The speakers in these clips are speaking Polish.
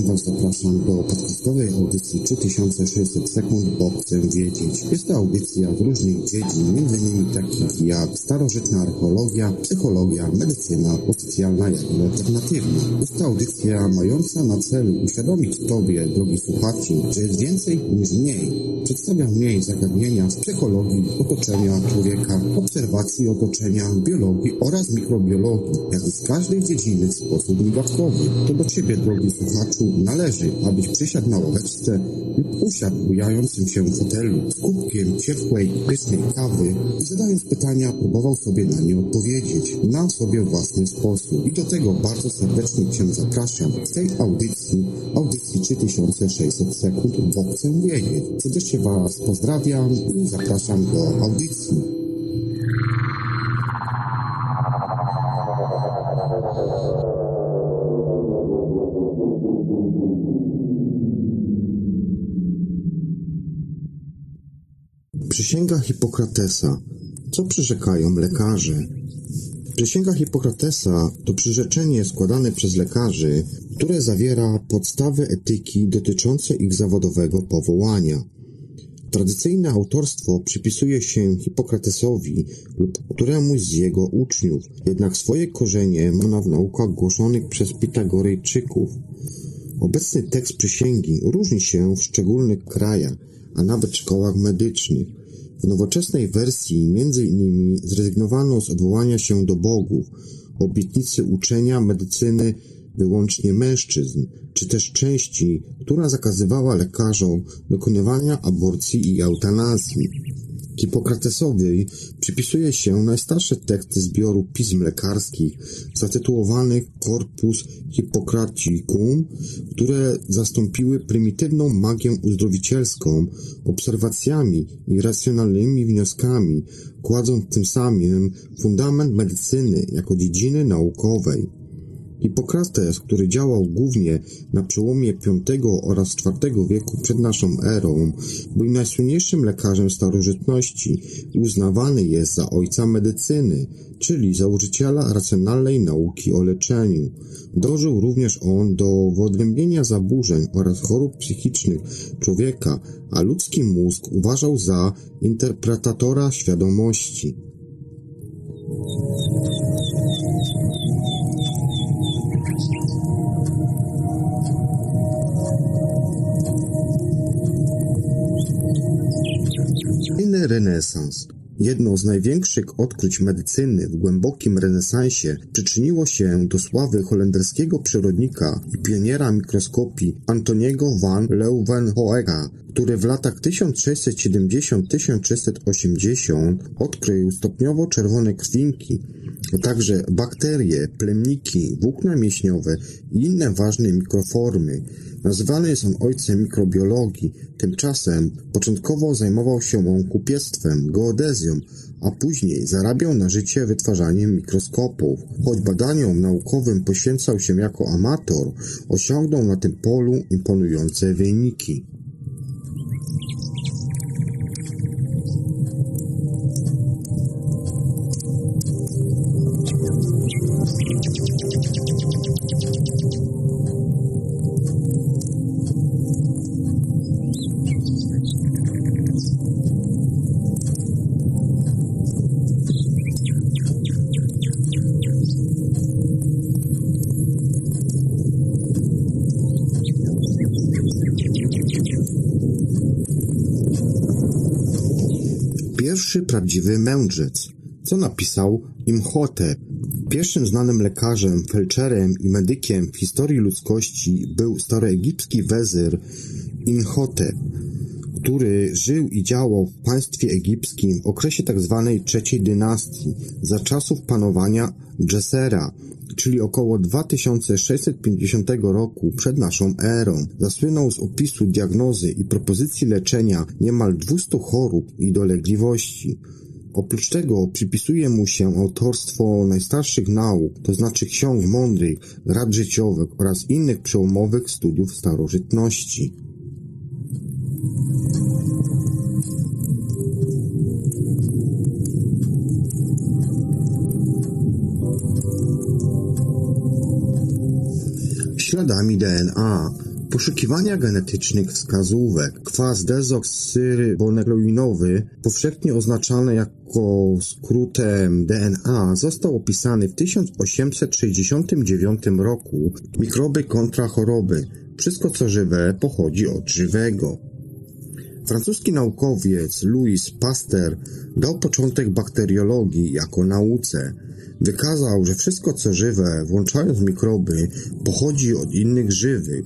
Serdecznie Was zapraszam do podcastowej audycji 3600 sekund, bo chcę wiedzieć. Jest to audycja z różnych dziedzin, m.in. takich jak starożytna archeologia, psychologia, medycyna, oficjalna jak i alternatywna. Jest to audycja mająca na celu uświadomić Tobie, drogi słuchaczu, że jest więcej niż mniej. Przedstawia mniej zagadnienia z psychologii, otoczenia człowieka, obserwacji otoczenia, biologii oraz mikrobiologii, jak i z każdej dziedziny w sposób migawkowy. To do Ciebie, drogi słuchaczu, należy, abyś przysiadł na ławeczce lub usiadł bujającym się w fotelu z kubkiem ciepłej, pysznej kawy i zadając pytania próbował sobie na nie odpowiedzieć na sobie własny sposób. I do tego bardzo serdecznie Cię zapraszam w tej audycji, audycji 3600 sekund, bo chcę wiedzieć. Serdecznie Was pozdrawiam i zapraszam do audycji. Przysięga Hipokratesa. Co przyrzekają lekarze? Przysięga Hipokratesa to przyrzeczenie składane przez lekarzy, które zawiera podstawy etyki dotyczące ich zawodowego powołania. Tradycyjne autorstwo przypisuje się Hipokratesowi lub któremuś z jego uczniów, jednak swoje korzenie ma w naukach głoszonych przez Pitagorejczyków. Obecny tekst przysięgi różni się w szczególnych krajach, a nawet szkołach medycznych. W nowoczesnej wersji między innymi zrezygnowano z odwołania się do bogów, obietnicy uczenia medycyny wyłącznie mężczyzn, czy też części, która zakazywała lekarzom dokonywania aborcji i eutanazji. Hipokratesowi przypisuje się najstarsze teksty zbioru pism lekarskich zatytułowanych Corpus Hippocraticum, które zastąpiły prymitywną magię uzdrowicielską obserwacjami i racjonalnymi wnioskami, kładąc tym samym fundament medycyny jako dziedziny naukowej. Hipokrates, który działał głównie na przełomie V oraz IV wieku przed naszą erą, był najsłynniejszym lekarzem starożytności i uznawany jest za ojca medycyny, czyli założyciela racjonalnej nauki o leczeniu. Dążył również on do wyodrębnienia zaburzeń oraz chorób psychicznych człowieka, a ludzki mózg uważał za interpretatora świadomości. Renesans. Jedno z największych odkryć medycyny w głębokim renesansie przyczyniło się do sławy holenderskiego przyrodnika i pioniera mikroskopii Antoniego van Leeuwenhoeka, który w latach 1670-1680 odkrył stopniowo czerwone krwinki, a także bakterie, plemniki, włókna mięśniowe i inne ważne mikroformy. Nazywany jest on ojcem mikrobiologii. Tymczasem początkowo zajmował się on kupiectwem, geodezją, a później zarabiał na życie wytwarzaniem mikroskopów. Choć badaniom naukowym poświęcał się jako amator, osiągnął na tym polu imponujące wyniki. Pierwszy prawdziwy mędrzec. Co napisał Imhotep? Pierwszym znanym lekarzem, felczerem i medykiem w historii ludzkości był staroegipski wezyr Imhotep, który żył i działał w państwie egipskim w okresie tzw. trzeciej dynastii, za czasów panowania Dżesera, czyli około 2650 roku przed naszą erą. Zasłynął z opisu diagnozy i propozycji leczenia niemal 200 chorób i dolegliwości. Oprócz tego przypisuje mu się autorstwo najstarszych nauk, to znaczy ksiąg mądrych, rad życiowych oraz innych przełomowych studiów starożytności. Śladami DNA Poszukiwania genetycznych wskazówek. Kwas dezoksyrybonukleinowy, powszechnie oznaczany jako skrótem DNA, został opisany w 1869 roku. Mikroby kontra choroby. Wszystko co żywe pochodzi od żywego. Francuski naukowiec Louis Pasteur dał początek bakteriologii jako nauce. Wykazał, że wszystko co żywe, włączając mikroby, pochodzi od innych żywych.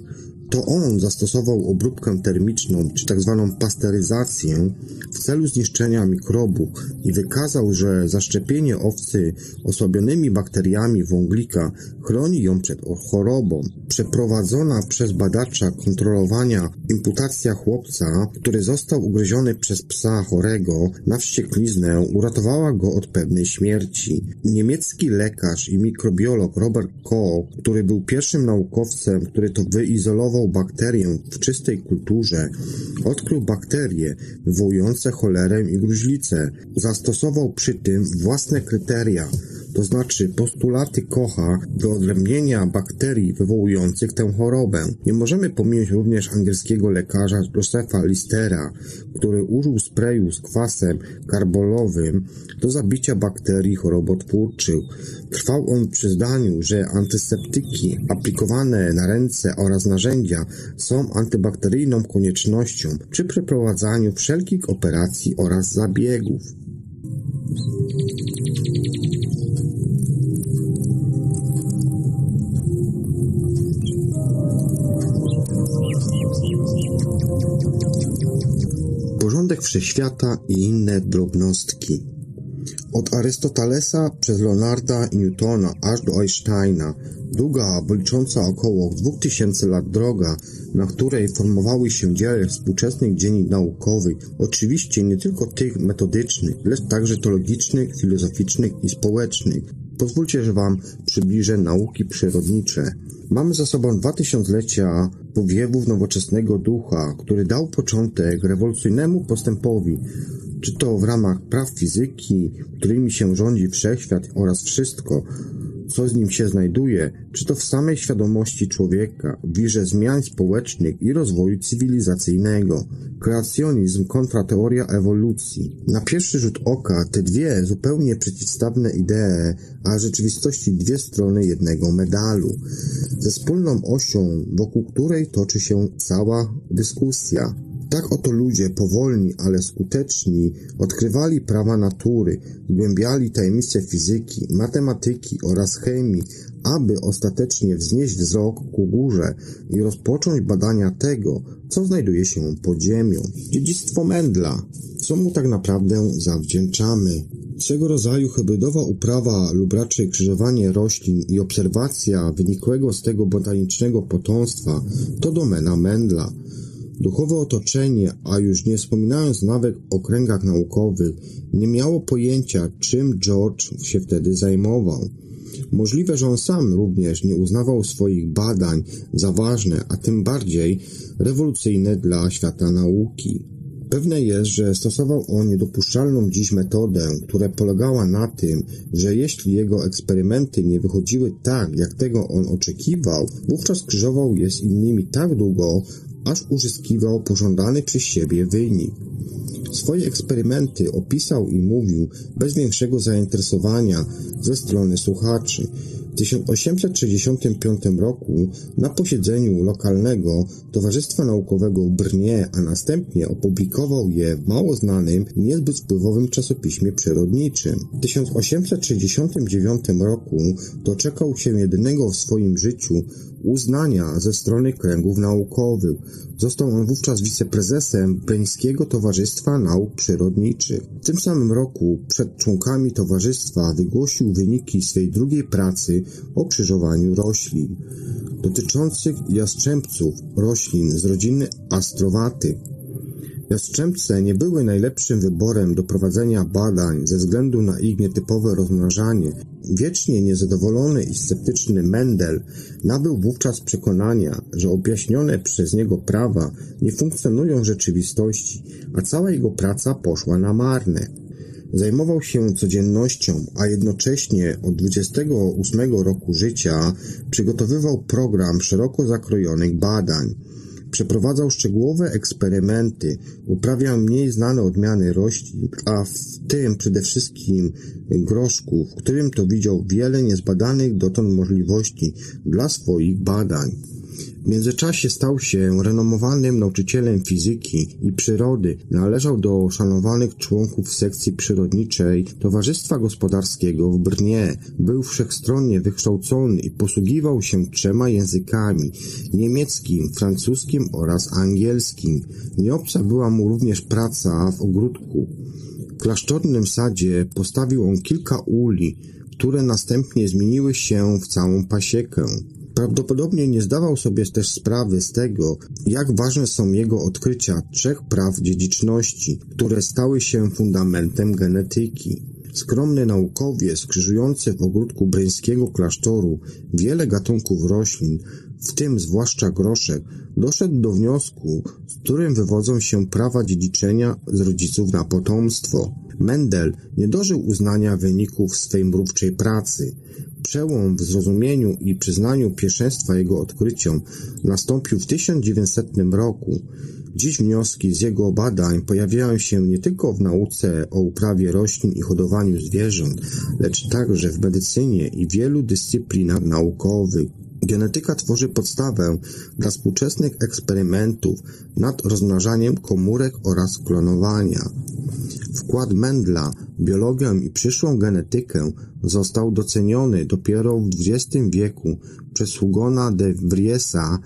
To on zastosował obróbkę termiczną, czy tak zwaną pasteryzację, w celu zniszczenia mikrobów i wykazał, że zaszczepienie owcy osłabionymi bakteriami wąglika chroni ją przed chorobą. Przeprowadzona przez badacza kontrolowania imputacja chłopca, który został ugryziony przez psa chorego na wściekliznę, uratowała go od pewnej śmierci. Niemiecki lekarz i mikrobiolog Robert Koch, który był pierwszym naukowcem, który to wyizolował bakterię w czystej kulturze, odkrył bakterie wywołujące cholerę i gruźlicę. Zastosował przy tym własne kryteria, to znaczy postulaty Kocha wyodrębnienia bakterii wywołujących tę chorobę. Nie możemy pominąć również angielskiego lekarza Josepha Listera, który użył sprayu z kwasem karbolowym do zabicia bakterii chorobotwórczych. Trwał on przy zdaniu, że antyseptyki aplikowane na ręce oraz narzędzia są antybakteryjną koniecznością przy przeprowadzaniu wszelkich operacji oraz zabiegów. Wszechświata i inne drobnostki. Od Arystotelesa przez Leonarda i Newtona aż do Einsteina, długa, licząca około 2000 lat droga, na której formowały się dzieje współczesnych dziejów naukowych, oczywiście nie tylko tych metodycznych, lecz także teologicznych, filozoficznych i społecznych. Pozwólcie, że Wam przybliżę nauki przyrodnicze. Mamy za sobą dwa tysiąclecia powiewów nowoczesnego ducha, który dał początek rewolucyjnemu postępowi, czy to w ramach praw fizyki, którymi się rządzi wszechświat oraz wszystko, co z nim się znajduje, czy to w samej świadomości człowieka, wirze zmian społecznych i rozwoju cywilizacyjnego. Kreacjonizm kontra teoria ewolucji. Na pierwszy rzut oka te dwie zupełnie przeciwstawne idee, a w rzeczywistości dwie strony jednego medalu, ze wspólną osią, wokół której toczy się cała dyskusja. Tak oto ludzie powolni, ale skuteczni odkrywali prawa natury, zgłębiali tajemnice fizyki, matematyki oraz chemii, aby ostatecznie wznieść wzrok ku górze i rozpocząć badania tego, co znajduje się pod ziemią. Dziedzictwo Mendla. Co mu tak naprawdę zawdzięczamy? Swego rodzaju hybrydowa uprawa lub raczej krzyżowanie roślin i obserwacja wynikłego z tego botanicznego potomstwa to domena Mendla. Duchowe otoczenie, a już nie wspominając nawet o kręgach naukowych, nie miało pojęcia, czym George się wtedy zajmował. Możliwe, że on sam również nie uznawał swoich badań za ważne, a tym bardziej rewolucyjne dla świata nauki. Pewne jest, że stosował on niedopuszczalną dziś metodę, która polegała na tym, że jeśli jego eksperymenty nie wychodziły tak, jak tego on oczekiwał, wówczas krzyżował je z innymi tak długo, aż uzyskiwał pożądany przez siebie wynik. Swoje eksperymenty opisał i mówił bez większego zainteresowania ze strony słuchaczy. W 1865 roku na posiedzeniu lokalnego Towarzystwa Naukowego Brnie, a następnie opublikował je w mało znanym niezbyt wpływowym czasopiśmie przyrodniczym. W 1869 roku doczekał się jedynego w swoim życiu uznania ze strony kręgów naukowych. Został on wówczas wiceprezesem Breńskiego Towarzystwa Nauk Przyrodniczych. W tym samym roku przed członkami towarzystwa wygłosił wyniki swej drugiej pracy o krzyżowaniu roślin, dotyczących jastrzębców roślin z rodziny astrowatych. Jastrzębce nie były najlepszym wyborem do prowadzenia badań ze względu na ich nietypowe rozmnażanie. Wiecznie niezadowolony i sceptyczny Mendel nabył wówczas przekonania, że objaśnione przez niego prawa nie funkcjonują w rzeczywistości, a cała jego praca poszła na marne. Zajmował się codziennością, a jednocześnie od 28 roku życia przygotowywał program szeroko zakrojonych badań. Przeprowadzał szczegółowe eksperymenty, uprawiał mniej znane odmiany roślin, a w tym przede wszystkim groszku, w którym to widział wiele niezbadanych dotąd możliwości dla swoich badań. W międzyczasie stał się renomowanym nauczycielem fizyki i przyrody. Należał do szanowanych członków sekcji przyrodniczej Towarzystwa Gospodarskiego w Brnie. Był wszechstronnie wykształcony i posługiwał się trzema językami niemieckim, francuskim oraz angielskim. Nieobca była mu również praca w ogródku. W klasztornym sadzie postawił on kilka uli, które następnie zmieniły się w całą pasiekę. Prawdopodobnie nie zdawał sobie też sprawy z tego, jak ważne są jego odkrycia trzech praw dziedziczności, które stały się fundamentem genetyki. Skromny naukowiec, krzyżujący w ogródku bryńskiego klasztoru wiele gatunków roślin, w tym zwłaszcza groszek, doszedł do wniosku, z którym wywodzą się prawa dziedziczenia z rodziców na potomstwo. Mendel nie dożył uznania wyników swej mrówczej pracy. Przełom w zrozumieniu i przyznaniu pierwszeństwa jego odkryciom nastąpił w 1900 roku. Dziś wnioski z jego badań pojawiają się nie tylko w nauce o uprawie roślin i hodowaniu zwierząt, lecz także w medycynie i wielu dyscyplinach naukowych. Genetyka tworzy podstawę dla współczesnych eksperymentów nad rozmnażaniem komórek oraz klonowania. Wkład Mendla w biologię i przyszłą genetykę został doceniony dopiero w XX wieku przez Hugona de Vriesa,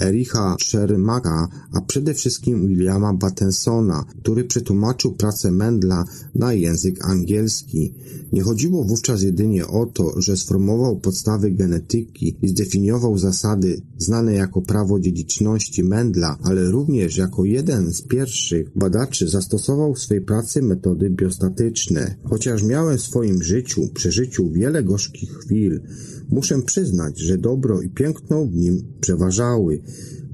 Ericha Shermaka, a przede wszystkim Williama Battensona, który przetłumaczył pracę Mendla na język angielski. Nie chodziło wówczas jedynie o to, że sformułował podstawy genetyki i zdefiniował zasady znane jako prawo dziedziczności Mendla, ale również jako jeden z pierwszych badaczy zastosował w swej pracy metody biostatyczne. Chociaż miałem w swoim życiu, przeżyciu wiele gorzkich chwil, muszę przyznać, że dobro i piękno w nim przeważały.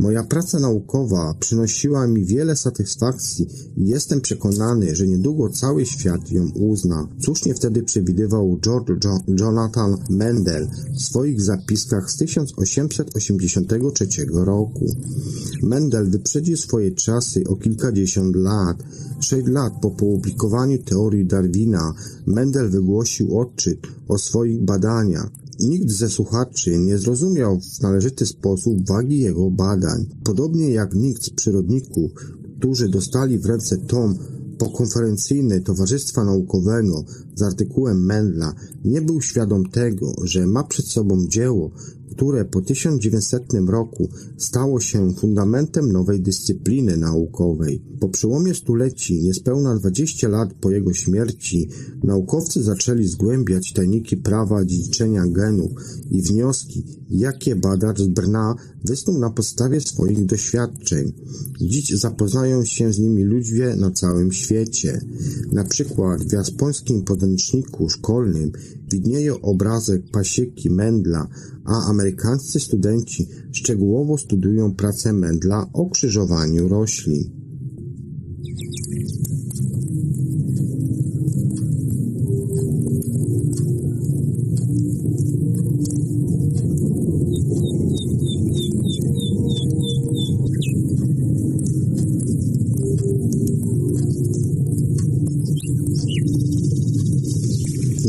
Moja praca naukowa przynosiła mi wiele satysfakcji i jestem przekonany, że niedługo cały świat ją uzna. Słusznie wtedy przewidywał George jo Jonathan Mendel w swoich zapiskach z 1883 roku. Mendel wyprzedził swoje czasy o kilkadziesiąt lat. Sześć lat po opublikowaniu teorii Darwina Mendel wygłosił odczyt o swoich badaniach. Nikt ze słuchaczy nie zrozumiał w należyty sposób wagi jego badań, podobnie jak nikt z przyrodników, którzy dostali w ręce tom pokonferencyjny Towarzystwa Naukowego z artykułem Mendla, nie był świadom tego, że ma przed sobą dzieło, które po 1900 roku stało się fundamentem nowej dyscypliny naukowej. Po przełomie stuleci, niespełna 20 lat po jego śmierci, naukowcy zaczęli zgłębiać tajniki prawa dziedziczenia genów i wnioski, jakie badacz z Brna wysnuł na podstawie swoich doświadczeń. Dziś zapoznają się z nimi ludzie na całym świecie. Na przykład w japońskim podręczniku szkolnym widnieje obrazek pasieki Mendla, a amerykańscy studenci szczegółowo studiują pracę Mendla o krzyżowaniu roślin.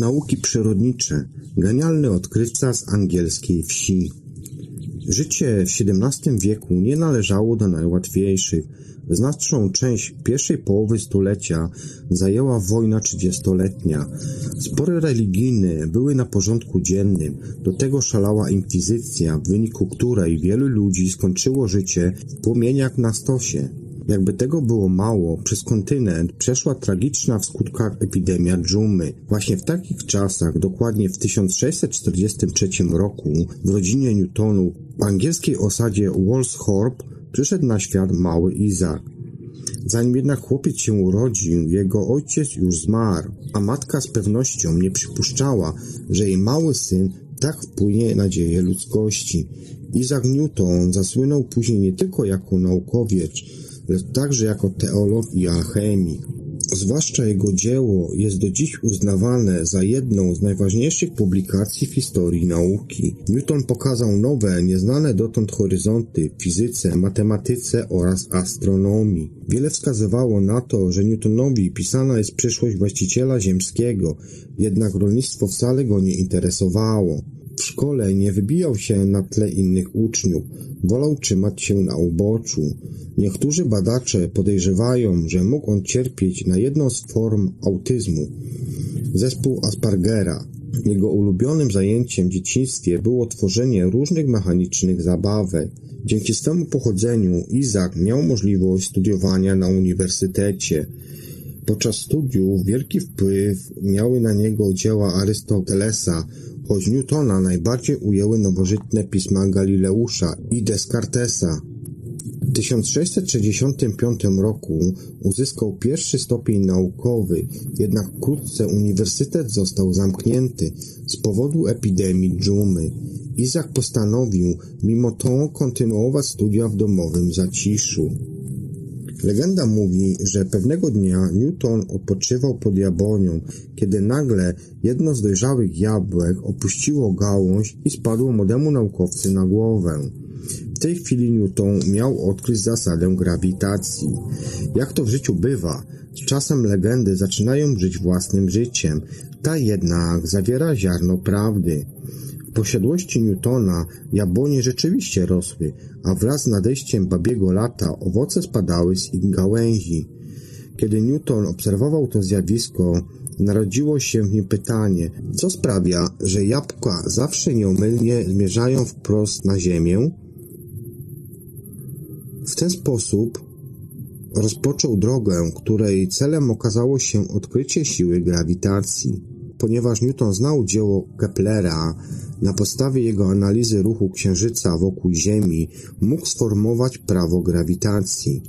Nauki przyrodnicze. Genialny odkrywca z angielskiej wsi. Życie w XVII wieku nie należało do najłatwiejszych. Znaczną część pierwszej połowy stulecia zajęła wojna trzydziestoletnia. Spory religijne były na porządku dziennym, do tego szalała inkwizycja, w wyniku której wielu ludzi skończyło życie w płomieniach na stosie. Jakby tego było mało, przez kontynent przeszła tragiczna w skutkach epidemia dżumy. Właśnie w takich czasach, dokładnie w 1643 roku, w rodzinie Newtonów, w angielskiej osadzie Wolsthorpe przyszedł na świat mały Izak. Zanim jednak chłopiec się urodził, jego ojciec już zmarł, a matka z pewnością nie przypuszczała, że jej mały syn tak wpłynie na dzieje ludzkości. Isaac Newton zasłynął później nie tylko jako naukowiec, lecz także jako teolog i alchemik. Zwłaszcza jego dzieło jest do dziś uznawane za jedną z najważniejszych publikacji w historii nauki. Newton pokazał nowe, nieznane dotąd horyzonty w fizyce, matematyce oraz astronomii. Wiele wskazywało na to, że Newtonowi pisana jest przyszłość właściciela ziemskiego, jednak rolnictwo wcale go nie interesowało. W szkole nie wybijał się na tle innych uczniów, wolał trzymać się na uboczu. Niektórzy badacze podejrzewają, że mógł on cierpieć na jedną z form autyzmu, zespół Aspergera. Jego ulubionym zajęciem w dzieciństwie było tworzenie różnych mechanicznych zabawek. Dzięki swemu pochodzeniu Izak miał możliwość studiowania na uniwersytecie. Podczas studiów wielki wpływ miały na niego dzieła Arystotelesa, choć Newtona najbardziej ujęły nowożytne pisma Galileusza i Descartesa. W 1665 roku uzyskał pierwszy stopień naukowy, jednak wkrótce uniwersytet został zamknięty z powodu epidemii dżumy. Izak postanowił mimo to kontynuować studia w domowym zaciszu. Legenda mówi, że pewnego dnia Newton odpoczywał pod jabłonią, kiedy nagle jedno z dojrzałych jabłek opuściło gałąź i spadło młodemu naukowcy na głowę. W tej chwili Newton miał odkryć zasadę grawitacji. Jak to w życiu bywa, z czasem legendy zaczynają żyć własnym życiem, ta jednak zawiera ziarno prawdy. Posiadłości Newtona jabłonie rzeczywiście rosły, a wraz z nadejściem babiego lata owoce spadały z ich gałęzi. Kiedy Newton obserwował to zjawisko, narodziło się w nim pytanie, co sprawia, że jabłka zawsze nieomylnie zmierzają wprost na ziemię? W ten sposób rozpoczął drogę, której celem okazało się odkrycie siły grawitacji. Ponieważ Newton znał dzieło Keplera, na podstawie jego analizy ruchu Księżyca wokół Ziemi mógł sformułować prawo grawitacji.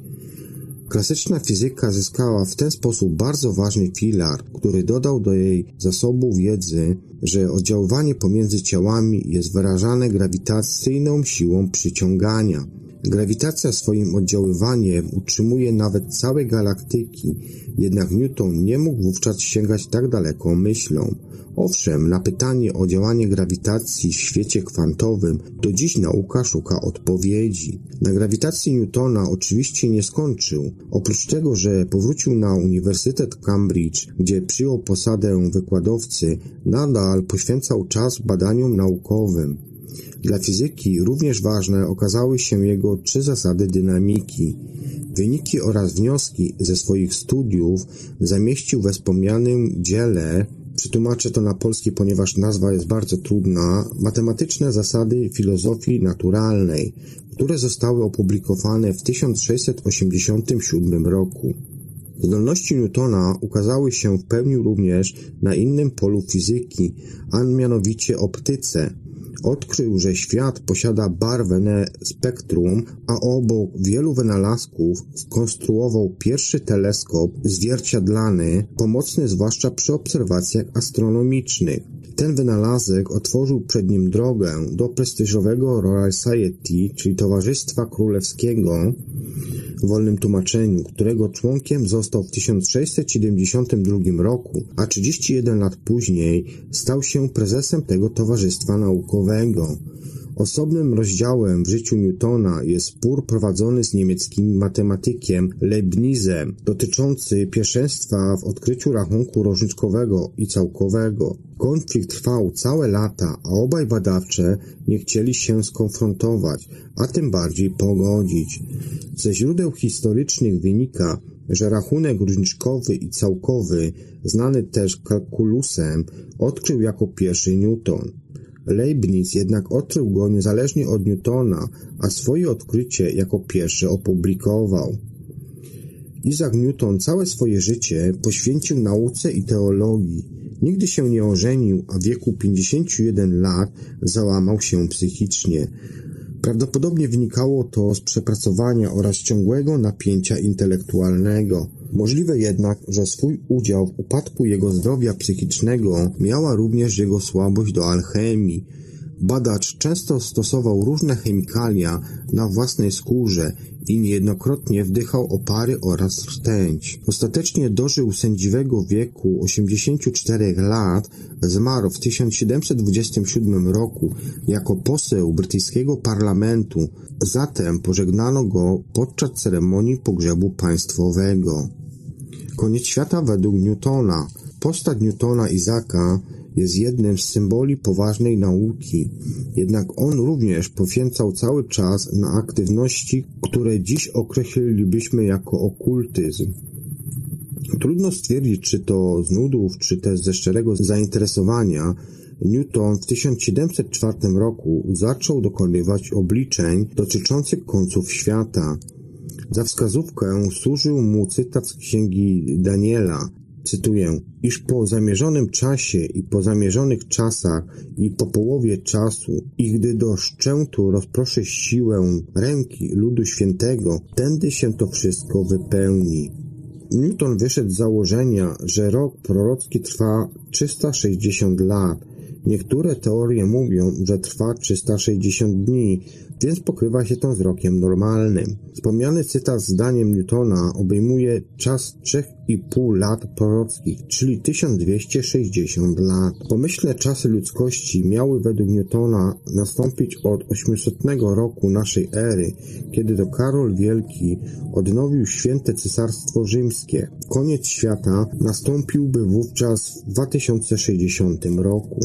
Klasyczna fizyka zyskała w ten sposób bardzo ważny filar, który dodał do jej zasobu wiedzy, że oddziaływanie pomiędzy ciałami jest wyrażane grawitacyjną siłą przyciągania. Grawitacja swoim oddziaływaniem utrzymuje nawet całe galaktyki, jednak Newton nie mógł wówczas sięgać tak daleko myślą. Owszem, na pytanie o działanie grawitacji w świecie kwantowym do dziś nauka szuka odpowiedzi. Na grawitacji Newtona oczywiście nie skończył. Oprócz tego, że powrócił na Uniwersytet Cambridge, gdzie przyjął posadę wykładowcy, nadal poświęcał czas badaniom naukowym. Dla fizyki również ważne okazały się jego trzy zasady dynamiki. Wyniki oraz wnioski ze swoich studiów zamieścił we wspomnianym dziele Przetłumaczę to na polski, ponieważ nazwa jest bardzo trudna. Matematyczne zasady filozofii naturalnej, które zostały opublikowane w 1687 roku. Zdolności Newtona ukazały się w pełni również na innym polu fizyki, a mianowicie optyce. Odkrył, że świat posiada barwne spektrum, a obok wielu wynalazków skonstruował pierwszy teleskop zwierciadlany, pomocny zwłaszcza przy obserwacjach astronomicznych. Ten wynalazek otworzył przed nim drogę do prestiżowego Royal Society, czyli Towarzystwa Królewskiego, wolnym tłumaczeniu, którego członkiem został w 1672 roku, a 31 lat później stał się prezesem tego towarzystwa naukowego. Osobnym rozdziałem w życiu Newtona jest spór prowadzony z niemieckim matematykiem Leibnizem dotyczący pierwszeństwa w odkryciu rachunku różniczkowego i całkowego. Konflikt trwał całe lata, a obaj badawcze nie chcieli się skonfrontować, a tym bardziej pogodzić. Ze źródeł historycznych wynika, że rachunek różniczkowy i całkowy, znany też kalkulusem, odkrył jako pierwszy Newton. Leibniz jednak odkrył go niezależnie od Newtona, a swoje odkrycie jako pierwszy opublikował. Isaac Newton całe swoje życie poświęcił nauce i teologii. Nigdy się nie ożenił, a w wieku 51 lat załamał się psychicznie. Prawdopodobnie wynikało to z przepracowania oraz ciągłego napięcia intelektualnego. Możliwe jednak, że swój udział w upadku jego zdrowia psychicznego miała również jego słabość do alchemii. Badacz często stosował różne chemikalia na własnej skórze i niejednokrotnie wdychał opary oraz rtęć. Ostatecznie dożył sędziwego wieku 84 lat, zmarł w 1727 roku jako poseł brytyjskiego parlamentu, zatem pożegnano go podczas ceremonii pogrzebu państwowego. Koniec świata według Newtona. Postać Newtona Izaka jest jednym z symboli poważnej nauki, jednak on również poświęcał cały czas na aktywności, które dziś określilibyśmy jako okultyzm. Trudno stwierdzić, czy to z nudów, czy też ze szczerego zainteresowania Newton w 1704 roku zaczął dokonywać obliczeń dotyczących końców świata. Za wskazówkę służył mu cytat z księgi Daniela, cytuję, iż po zamierzonym czasie i po zamierzonych czasach i po połowie czasu i gdy do szczętu rozproszę siłę ręki ludu świętego, tędy się to wszystko wypełni. Newton wyszedł z założenia, że rok prorocki trwa 360 lat. Niektóre teorie mówią, że trwa 360 dni, więc pokrywa się to z rokiem normalnym. Wspomniany cytat zdaniem Newtona obejmuje czas 3,5 lat prorockich, czyli 1260 lat. Pomyślne czasy ludzkości miały według Newtona nastąpić od 800 roku naszej ery, kiedy to Karol Wielki odnowił święte cesarstwo rzymskie. Koniec świata nastąpiłby wówczas w 2060 roku.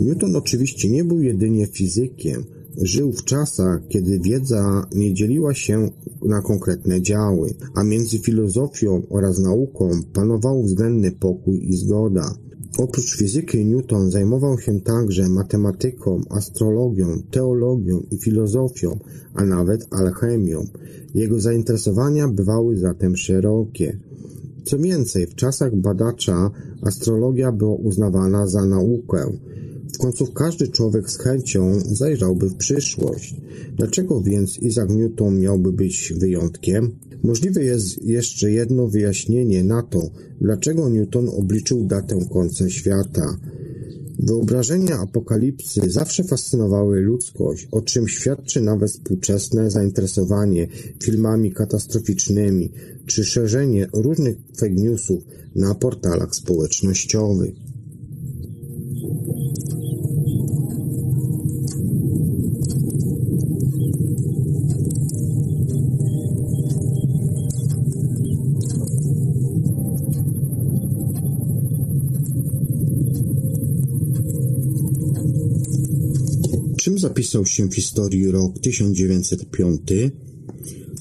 Newton oczywiście nie był jedynie fizykiem, Żył w czasach, kiedy wiedza nie dzieliła się na konkretne działy, a między filozofią oraz nauką panował względny pokój i zgoda. Oprócz fizyki Newton zajmował się także matematyką, astrologią, teologią i filozofią, a nawet alchemią. Jego zainteresowania bywały zatem szerokie. Co więcej, w czasach badacza astrologia była uznawana za naukę, w końcu każdy człowiek z chęcią zajrzałby w przyszłość. Dlaczego więc Isaac Newton miałby być wyjątkiem? Możliwe jest jeszcze jedno wyjaśnienie na to, dlaczego Newton obliczył datę końca świata. Wyobrażenia apokalipsy zawsze fascynowały ludzkość, o czym świadczy nawet współczesne zainteresowanie filmami katastroficznymi czy szerzenie różnych fake newsów na portalach społecznościowych. Zapisał się w historii rok 1905?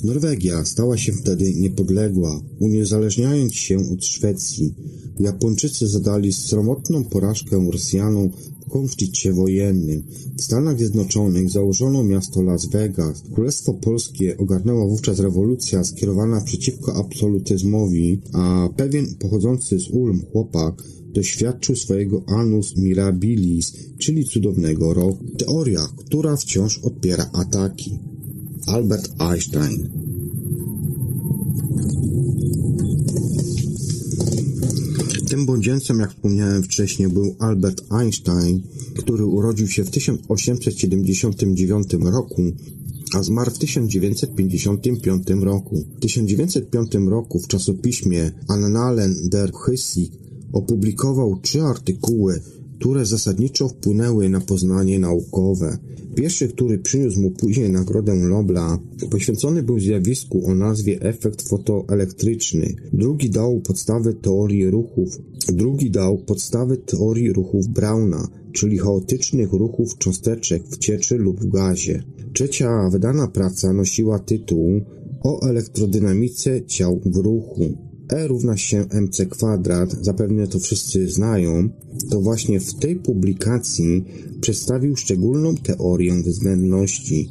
Norwegia stała się wtedy niepodległa, uniezależniając się od Szwecji. Japończycy zadali sromotną porażkę Rosjanom w konflikcie wojennym. W Stanach Zjednoczonych założono miasto Las Vegas. Królestwo Polskie ogarnęła wówczas rewolucja skierowana przeciwko absolutyzmowi, a pewien pochodzący z Ulm chłopak doświadczył swojego annus mirabilis, czyli cudownego roku. Teoria, która wciąż odpiera ataki. Albert Einstein Tym bądźcem, jak wspomniałem wcześniej, był Albert Einstein, który urodził się w 1879 roku, a zmarł w 1955 roku. W 1905 roku w czasopiśmie Annalen der Physik Opublikował trzy artykuły, które zasadniczo wpłynęły na poznanie naukowe. Pierwszy, który przyniósł mu później Nagrodę Nobla, poświęcony był zjawisku o nazwie efekt fotoelektryczny. Drugi dał podstawy teorii ruchów. Drugi dał podstawy teorii ruchów Brauna, czyli chaotycznych ruchów cząsteczek w cieczy lub w gazie. Trzecia wydana praca nosiła tytuł o elektrodynamice ciał w ruchu. E równa się mc kwadrat, zapewne to wszyscy znają, to właśnie w tej publikacji przedstawił szczególną teorię względności.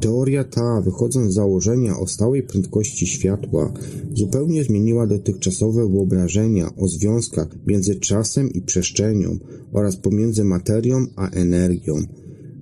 Teoria ta, wychodząc z założenia o stałej prędkości światła, zupełnie zmieniła dotychczasowe wyobrażenia o związkach między czasem i przestrzenią oraz pomiędzy materią a energią.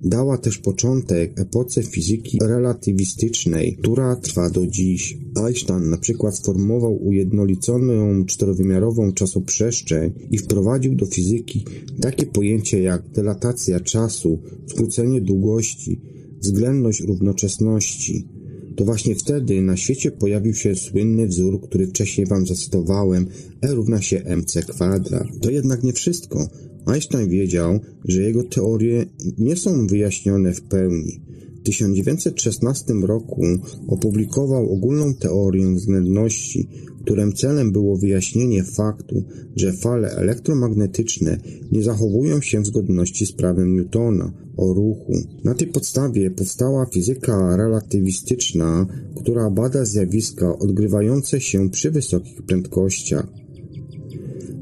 Dała też początek epoce fizyki relatywistycznej, która trwa do dziś. Einstein na przykład sformułował ujednoliconą czterowymiarową czasoprzestrzeń i wprowadził do fizyki takie pojęcia jak delatacja czasu, skrócenie długości, względność równoczesności. To właśnie wtedy na świecie pojawił się słynny wzór, który wcześniej wam zacytowałem, E równa się mc kwadrat. To jednak nie wszystko. Einstein wiedział, że jego teorie nie są wyjaśnione w pełni. W 1916 roku opublikował ogólną teorię względności, którym celem było wyjaśnienie faktu, że fale elektromagnetyczne nie zachowują się w zgodności z prawem Newtona o ruchu. Na tej podstawie powstała fizyka relatywistyczna, która bada zjawiska odgrywające się przy wysokich prędkościach.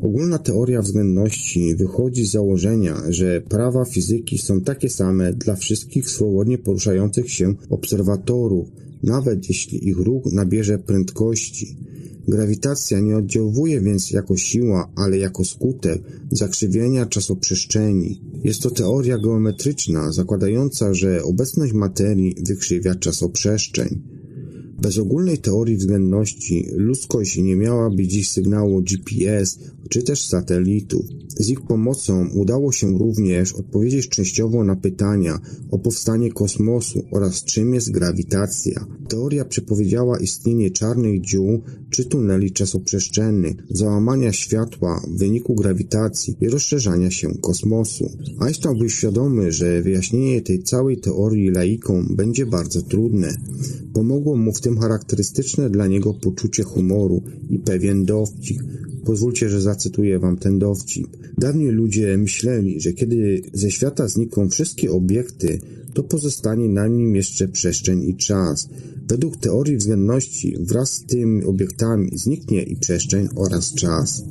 Ogólna teoria względności wychodzi z założenia, że prawa fizyki są takie same dla wszystkich swobodnie poruszających się obserwatorów, nawet jeśli ich ruch nabierze prędkości. Grawitacja nie oddziałuje więc jako siła, ale jako skutek zakrzywienia czasoprzestrzeni. Jest to teoria geometryczna, zakładająca, że obecność materii wykrzywia czasoprzestrzeń. Bez ogólnej teorii względności ludzkość nie miałaby dziś sygnału GPS czy też satelitów. Z ich pomocą udało się również odpowiedzieć częściowo na pytania o powstanie kosmosu oraz czym jest grawitacja. Teoria przepowiedziała istnienie czarnych dziur czy tuneli czasoprzestrzennych, załamania światła w wyniku grawitacji i rozszerzania się kosmosu. Einstein był świadomy, że wyjaśnienie tej całej teorii laikom będzie bardzo trudne. Pomogło mu w tym charakterystyczne dla niego poczucie humoru i pewien dowcip. Pozwólcie, że zacytuję wam ten dowcip. Dawniej ludzie myśleli, że kiedy ze świata znikną wszystkie obiekty, to pozostanie na nim jeszcze przestrzeń i czas. Według teorii względności wraz z tymi obiektami zniknie i przestrzeń oraz czas.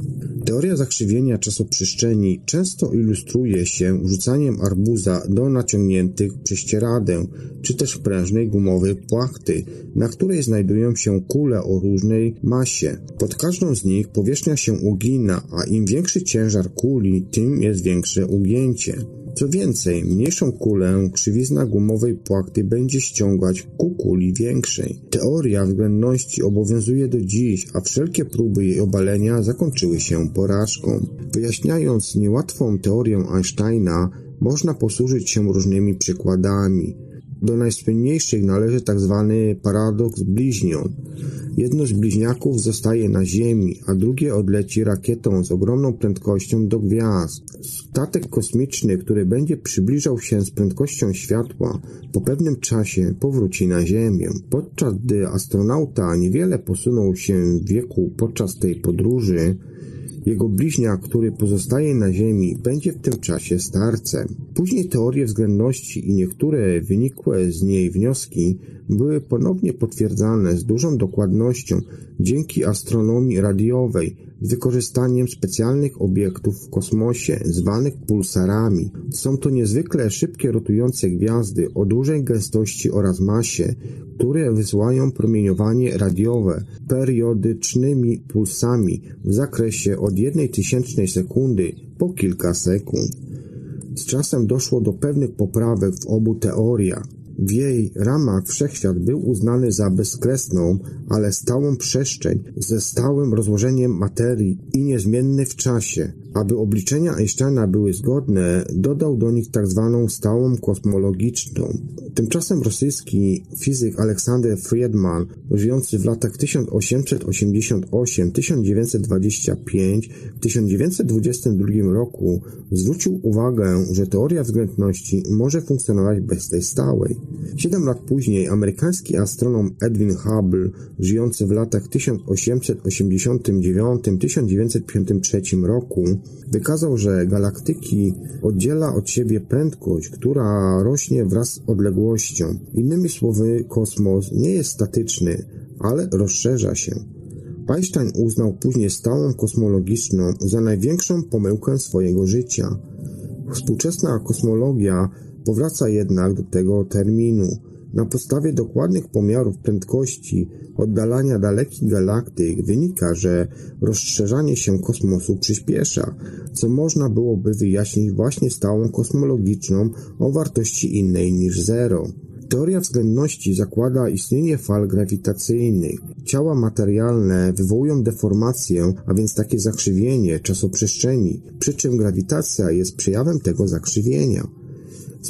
Teoria zakrzywienia czasoprzestrzeni często ilustruje się rzucaniem arbuza do naciągniętych prześcieradeł, czy też prężnej gumowej płachty, na której znajdują się kule o różnej masie. Pod każdą z nich powierzchnia się ugina, a im większy ciężar kuli, tym jest większe ugięcie. Co więcej, mniejszą kulę krzywizna gumowej płachty będzie ściągać ku kuli większej. Teoria względności obowiązuje do dziś, a wszelkie próby jej obalenia zakończyły się porażką. Wyjaśniając niełatwą teorię Einsteina, można posłużyć się różnymi przykładami. Do najsłynniejszych należy. Tak paradoks bliźniąt. Jedno z bliźniaków zostaje na Ziemi, a drugie odleci rakietą z ogromną prędkością do gwiazd. Statek kosmiczny, który będzie przybliżał się z prędkością światła, po pewnym czasie powróci na Ziemię. Podczas gdy astronauta niewiele posunął się w wieku podczas tej podróży, jego bliźniak, który pozostaje na Ziemi, będzie w tym czasie starcem. Później teorie względności i niektóre wynikłe z niej wnioski były ponownie potwierdzane z dużą dokładnością dzięki astronomii radiowej z wykorzystaniem specjalnych obiektów w kosmosie zwanych pulsarami. Są to niezwykle szybkie rotujące gwiazdy o dużej gęstości oraz masie, które wysyłają promieniowanie radiowe periodycznymi pulsami w zakresie od jednej tysięcznej sekundy po kilka sekund. Z czasem doszło do pewnych poprawek w obu teoriach. W jej ramach wszechświat był uznany za bezkresną, ale stałą przestrzeń ze stałym rozłożeniem materii i niezmienny w czasie. Aby obliczenia Einsteina były zgodne, dodał do nich tzw. Tak stałą kosmologiczną. Tymczasem rosyjski fizyk Aleksander Friedman, żyjący w latach 1888-1925, w 1922 roku zwrócił uwagę, że teoria względności może funkcjonować bez tej stałej. Siedem lat później amerykański astronom Edwin Hubble, żyjący w latach 1889-1953 roku, wykazał, że galaktyki oddziela od siebie prędkość, która rośnie wraz z odległością. Innymi słowy, kosmos nie jest statyczny, ale rozszerza się. Einstein uznał później stałą kosmologiczną za największą pomyłkę swojego życia. Współczesna kosmologia powraca jednak do tego terminu. Na podstawie dokładnych pomiarów prędkości oddalania dalekich galaktyk wynika, że rozszerzanie się kosmosu przyspiesza, co można byłoby wyjaśnić właśnie stałą kosmologiczną o wartości innej niż zero. Teoria względności zakłada istnienie fal grawitacyjnych. Ciała materialne wywołują deformację, a więc takie zakrzywienie czasoprzestrzeni, przy czym grawitacja jest przejawem tego zakrzywienia.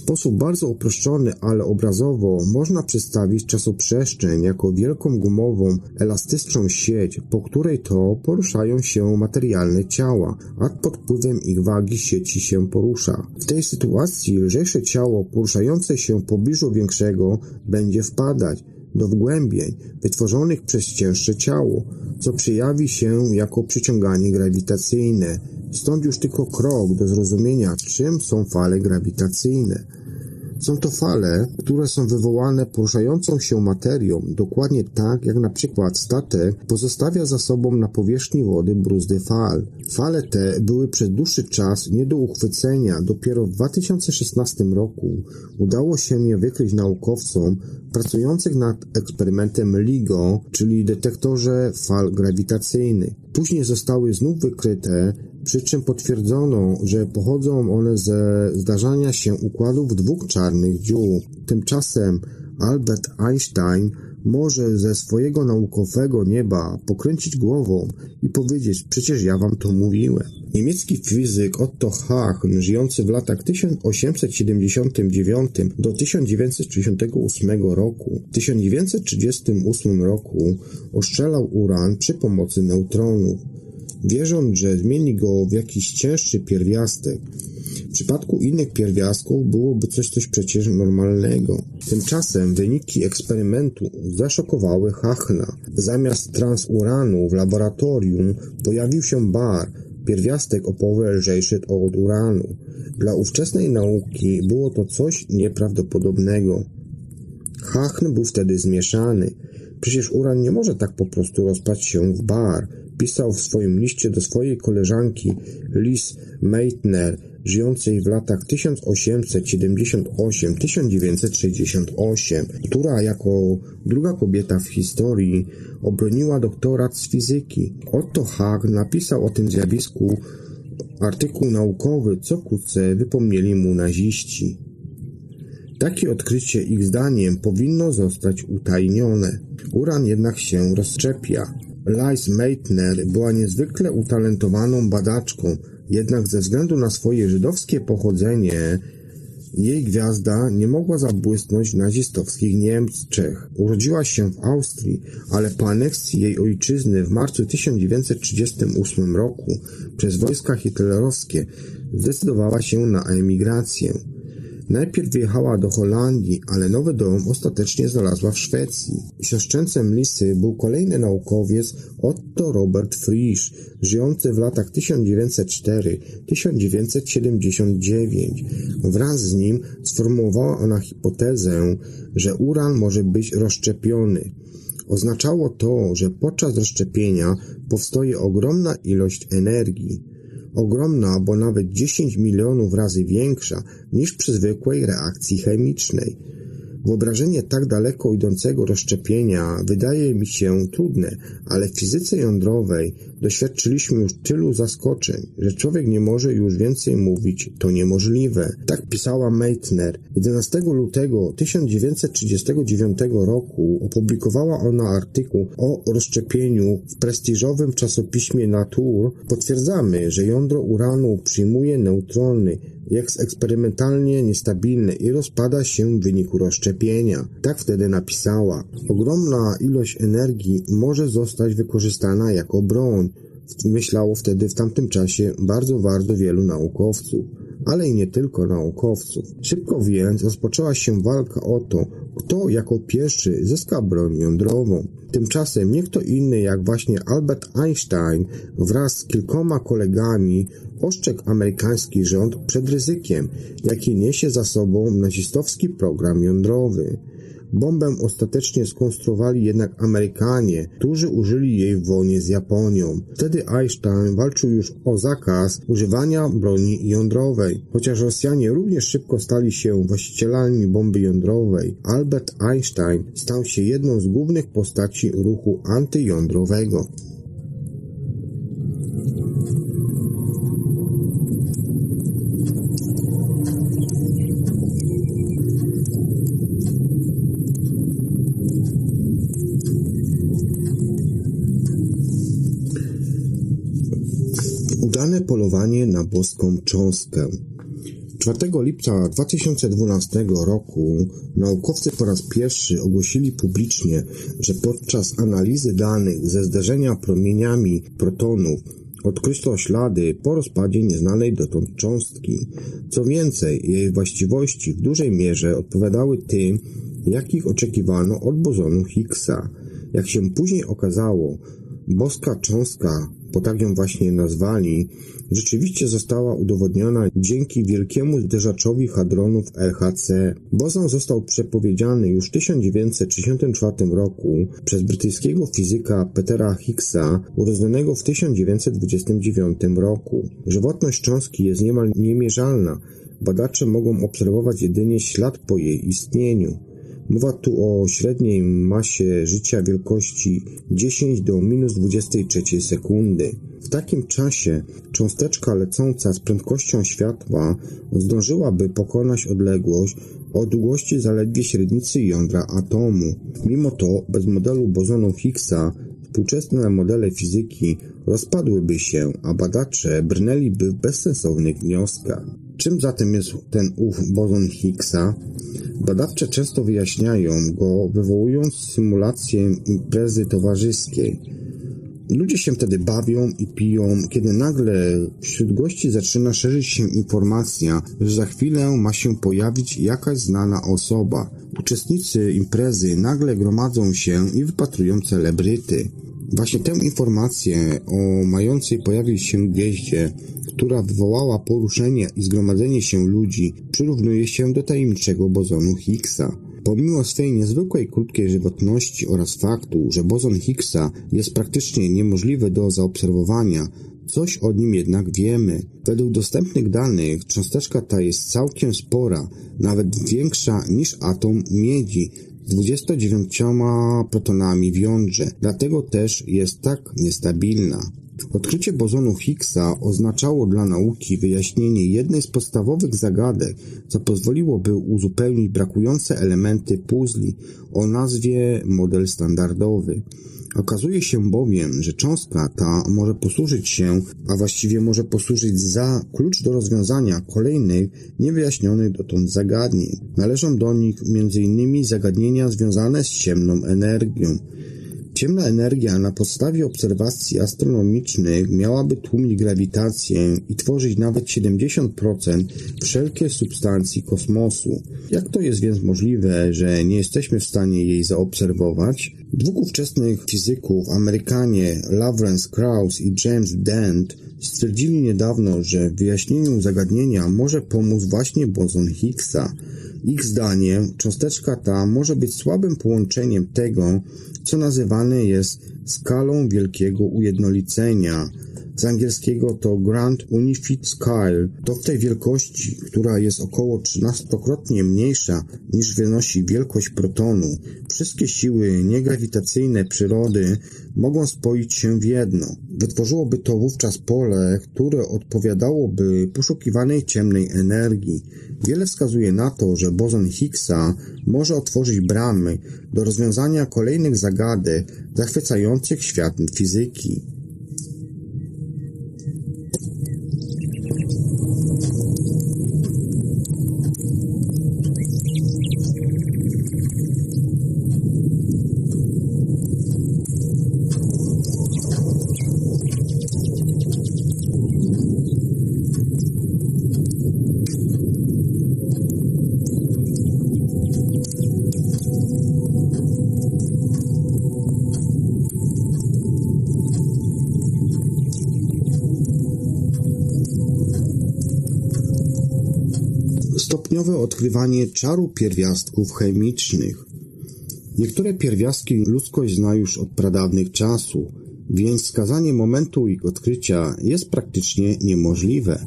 Sposób bardzo uproszczony, ale obrazowo można przedstawić czasoprzestrzeń jako wielką gumową, elastyczną sieć, po której to poruszają się materialne ciała, a pod wpływem ich wagi sieci się porusza. W tej sytuacji lżejsze ciało poruszające się w pobliżu większego będzie wpadać do wgłębień wytworzonych przez cięższe ciało, co przejawi się jako przyciąganie grawitacyjne. Stąd już tylko krok do zrozumienia, czym są fale grawitacyjne. Są to fale, które są wywołane poruszającą się materią, dokładnie tak jak na przykład statek pozostawia za sobą na powierzchni wody bruzdy fal. Fale te były przez dłuższy czas nie do uchwycenia. Dopiero w 2016 roku udało się je wykryć naukowcom pracujących nad eksperymentem LIGO, czyli detektorze fal grawitacyjnych. Później zostały znów wykryte przy czym potwierdzono, że pochodzą one ze zdarzania się układów dwóch czarnych dziur. Tymczasem Albert Einstein może ze swojego naukowego nieba pokręcić głową i powiedzieć, przecież ja wam to mówiłem. Niemiecki fizyk Otto Hahn, żyjący w latach 1879 do 1938 roku, w 1938 roku oszczelał uran przy pomocy neutronów wierząc, że zmieni go w jakiś cięższy pierwiastek. W przypadku innych pierwiastków byłoby coś coś przecież normalnego. Tymczasem wyniki eksperymentu zaszokowały Hachna. Zamiast transuranu w laboratorium pojawił się bar, pierwiastek o połowę lżejszy od uranu. Dla ówczesnej nauki było to coś nieprawdopodobnego. Hachn był wtedy zmieszany. Przecież uran nie może tak po prostu rozpaść się w bar pisał w swoim liście do swojej koleżanki Liz Meitner, żyjącej w latach 1878-1968, która jako druga kobieta w historii obroniła doktorat z fizyki. Otto Hag napisał o tym zjawisku artykuł naukowy, co wkrótce wypomnieli mu naziści. Takie odkrycie ich zdaniem powinno zostać utajnione. Uran jednak się rozszczepia. Liz Meitner była niezwykle utalentowaną badaczką, jednak ze względu na swoje żydowskie pochodzenie jej gwiazda nie mogła zabłysnąć nazistowskich Niemczech. Urodziła się w Austrii, ale po aneksji jej ojczyzny w marcu 1938 roku przez wojska hitlerowskie zdecydowała się na emigrację. Najpierw wyjechała do Holandii, ale nowy dom ostatecznie znalazła w Szwecji. Siostrzeńcem Lisy był kolejny naukowiec Otto Robert Frisch, żyjący w latach 1904-1979. Wraz z nim sformułowała ona hipotezę, że uran może być rozszczepiony. Oznaczało to, że podczas rozszczepienia powstaje ogromna ilość energii ogromna, bo nawet 10 milionów razy większa niż przy zwykłej reakcji chemicznej. Wyobrażenie tak daleko idącego rozszczepienia wydaje mi się trudne, ale w fizyce jądrowej doświadczyliśmy już tylu zaskoczeń, że człowiek nie może już więcej mówić, to niemożliwe. Tak pisała Meitner. 11 lutego 1939 roku opublikowała ona artykuł o rozszczepieniu w prestiżowym czasopiśmie Nature. Potwierdzamy, że jądro uranu przyjmuje neutrony, jest eksperymentalnie niestabilne i rozpada się w wyniku rozszczepienia. Tak wtedy napisała. Ogromna ilość energii może zostać wykorzystana jako broń. Myślało wtedy w tamtym czasie bardzo, bardzo wielu naukowców ale i nie tylko naukowców. Szybko więc rozpoczęła się walka o to, kto jako pierwszy zyska broń jądrową. Tymczasem nie kto inny jak właśnie Albert Einstein wraz z kilkoma kolegami ostrzegł amerykański rząd przed ryzykiem, jaki niesie za sobą nazistowski program jądrowy. Bombę ostatecznie skonstruowali jednak Amerykanie, którzy użyli jej w wojnie z Japonią. Wtedy Einstein walczył już o zakaz używania broni jądrowej. Chociaż Rosjanie również szybko stali się właścicielami bomby jądrowej, Albert Einstein stał się jedną z głównych postaci ruchu antyjądrowego. Polowanie na boską cząstkę. 4 lipca 2012 roku naukowcy po raz pierwszy ogłosili publicznie, że podczas analizy danych ze zderzenia promieniami protonów odkryto ślady po rozpadzie nieznanej dotąd cząstki. Co więcej, jej właściwości w dużej mierze odpowiadały tym, jakich oczekiwano od bozonu Higgsa. Jak się później okazało, boska cząstka bo tak ją właśnie nazwali, rzeczywiście została udowodniona dzięki wielkiemu zderzaczowi hadronów LHC. Bozon został przepowiedziany już w 1964 roku przez brytyjskiego fizyka Petera Higgsa, urodzonego w 1929 roku. Żywotność cząstki jest niemal niemierzalna. Badacze mogą obserwować jedynie ślad po jej istnieniu. Mowa tu o średniej masie życia wielkości 10 do minus 23 sekundy. W takim czasie cząsteczka lecąca z prędkością światła zdążyłaby pokonać odległość o długości zaledwie średnicy jądra atomu. Mimo to, bez modelu bozonu Higgsa, współczesne modele fizyki rozpadłyby się, a badacze brnęliby w bezsensownych wnioskach. Czym zatem jest ten ów bozon Higgsa? Badawcze często wyjaśniają go, wywołując symulację imprezy towarzyskiej. Ludzie się wtedy bawią i piją, kiedy nagle wśród gości zaczyna szerzyć się informacja, że za chwilę ma się pojawić jakaś znana osoba. Uczestnicy imprezy nagle gromadzą się i wypatrują celebryty. Właśnie tę informację o mającej pojawić się gwieździe, która wywołała poruszenie i zgromadzenie się ludzi, przyrównuje się do tajemniczego bozonu Higgsa. Pomimo swej niezwykłej krótkiej żywotności oraz faktu, że bozon Higgsa jest praktycznie niemożliwy do zaobserwowania, coś o nim jednak wiemy. Według dostępnych danych cząsteczka ta jest całkiem spora, nawet większa niż atom miedzi, 29 protonami w jądrze, dlatego też jest tak niestabilna. Odkrycie bozonu Higgsa oznaczało dla nauki wyjaśnienie jednej z podstawowych zagadek, co pozwoliłoby uzupełnić brakujące elementy puzli o nazwie model standardowy. Okazuje się bowiem, że cząstka ta może posłużyć się, a właściwie może posłużyć za klucz do rozwiązania kolejnych niewyjaśnionych dotąd zagadnień. Należą do nich m.in. zagadnienia związane z ciemną energią. Ciemna energia na podstawie obserwacji astronomicznych miałaby tłumić grawitację i tworzyć nawet 70% wszelkiej substancji kosmosu. Jak to jest więc możliwe, że nie jesteśmy w stanie jej zaobserwować? Dwóch ówczesnych fizyków, Amerykanie Lawrence Krauss i James Dent, stwierdzili niedawno, że w wyjaśnieniu zagadnienia może pomóc właśnie bozon Higgsa. Ich zdaniem cząsteczka ta może być słabym połączeniem tego, co nazywane jest skalą wielkiego ujednolicenia. Z angielskiego to Grand Unified Scale. To w tej wielkości, która jest około 13-krotnie mniejsza niż wynosi wielkość protonu. Wszystkie siły niegrawitacyjne przyrody mogą spoić się w jedno. Wytworzyłoby to wówczas pole, które odpowiadałoby poszukiwanej ciemnej energii. Wiele wskazuje na to, że bozon Higgsa może otworzyć bramy do rozwiązania kolejnych zagadek zachwycających świat fizyki. Stopniowe odkrywanie czaru pierwiastków chemicznych. Niektóre pierwiastki ludzkość zna już od pradawnych czasów, więc wskazanie momentu ich odkrycia jest praktycznie niemożliwe.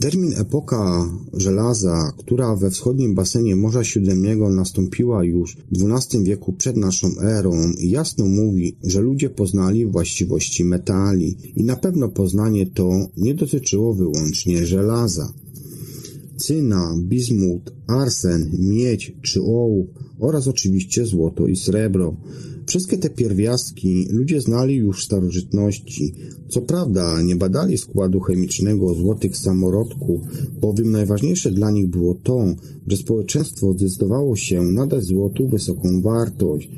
Termin epoka żelaza, która we wschodnim basenie Morza Śródziemnego nastąpiła już w XII wieku przed naszą erą, jasno mówi, że ludzie poznali właściwości metali i na pewno poznanie to nie dotyczyło wyłącznie żelaza. Cyna, bizmut, arsen, miedź czy ołów oraz oczywiście złoto i srebro. Wszystkie te pierwiastki ludzie znali już w starożytności. Co prawda nie badali składu chemicznego złotych samorodków, bowiem najważniejsze dla nich było to, że społeczeństwo zdecydowało się nadać złotu wysoką wartość.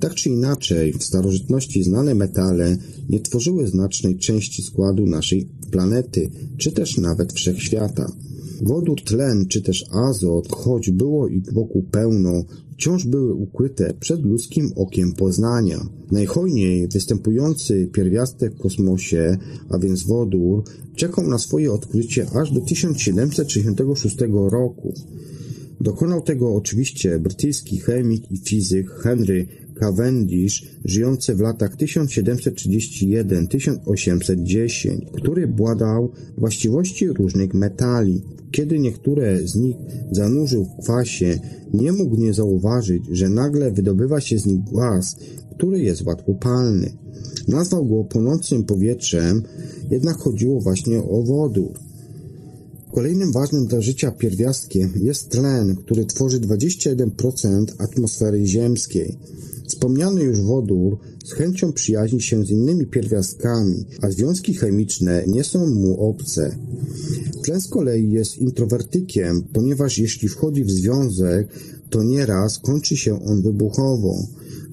Tak czy inaczej, w starożytności znane metale nie tworzyły znacznej części składu naszej planety, czy też nawet wszechświata. Wodór, tlen czy też azot, choć było ich wokół pełno, wciąż były ukryte przed ludzkim okiem poznania. Najhojniej występujący pierwiastek w kosmosie, a więc wodór, czekał na swoje odkrycie aż do 1766 roku. Dokonał tego oczywiście brytyjski chemik i fizyk Henry Cavendish, żyjący w latach 1731-1810, który badał właściwości różnych metali. Kiedy niektóre z nich zanurzył w kwasie, nie mógł nie zauważyć, że nagle wydobywa się z nich gaz, który jest łatwopalny. Nazwał go płonącym powietrzem, jednak chodziło właśnie o wodór. Kolejnym ważnym dla życia pierwiastkiem jest tlen, który tworzy 21% atmosfery ziemskiej. Wspomniany już wodór z chęcią przyjaźni się z innymi pierwiastkami, a związki chemiczne nie są mu obce. Tlen z kolei jest introwertykiem, ponieważ jeśli wchodzi w związek, to nieraz kończy się on wybuchowo.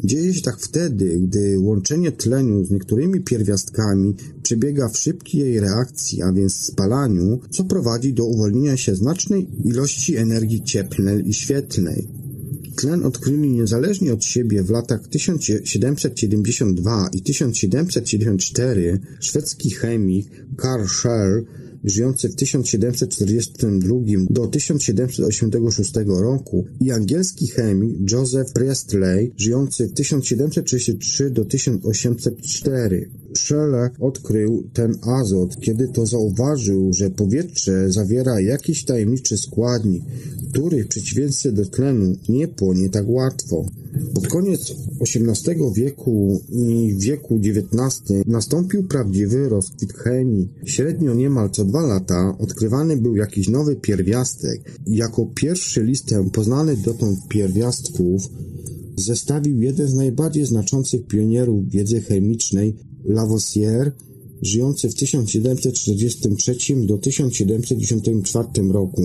Dzieje się tak wtedy, gdy łączenie tlenu z niektórymi pierwiastkami przebiega w szybkiej reakcji, a więc spalaniu, co prowadzi do uwolnienia się znacznej ilości energii cieplnej i świetlnej. Tlen odkryli niezależnie od siebie w latach 1772 i 1774 szwedzki chemik Karl Schell żyjący w 1742 do 1786 roku i angielski chemik Joseph Priestley żyjący w 1733 do 1804. Schelle odkrył ten azot, kiedy to zauważył, że powietrze zawiera jakiś tajemniczy składnik, który w przeciwieństwie do tlenu nie płonie tak łatwo. Pod koniec XVIII wieku i wieku XIX nastąpił prawdziwy rozkwit chemii. Średnio niemal co dwa lata odkrywany był jakiś nowy pierwiastek. Jako pierwszy listę poznany dotąd pierwiastków zestawił jeden z najbardziej znaczących pionierów wiedzy chemicznej Lavoisier, żyjący w 1743 do 1794 roku,